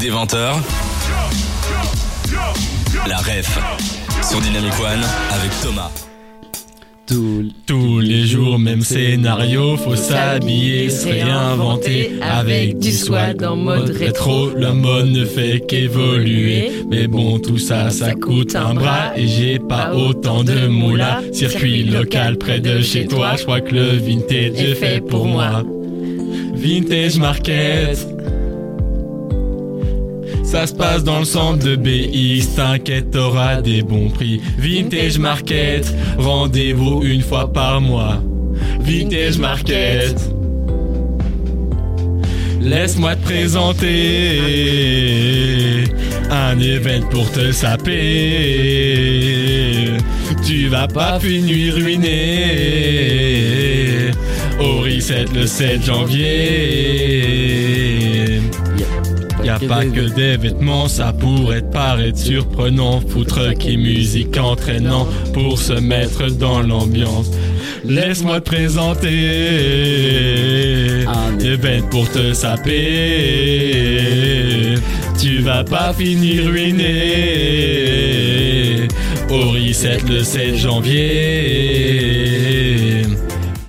Des 20h. La ref sur Dynamic One avec Thomas. Tous les jours, même scénario, faut s'habiller, se réinventer avec du swag en mode rétro. La mode ne fait qu'évoluer, mais bon, tout ça, ça coûte un bras et j'ai pas autant de moula. Circuit local près de chez toi, je crois que le vintage est fait pour moi. Vintage Market. Ça se passe dans le centre de BI, t'inquiète, t'auras des bons prix. Vintage Market, rendez-vous une fois par mois. Vintage Market. Laisse-moi te présenter un événement pour te saper. Tu vas pas finir ruiné. Au reset le 7 janvier. Pas que des vêtements, ça pourrait te paraître surprenant. Foutre qui musique entraînant pour se mettre dans l'ambiance. Laisse-moi te présenter des bêtes pour te saper. Tu vas pas finir ruiné. Au reset le 7 janvier.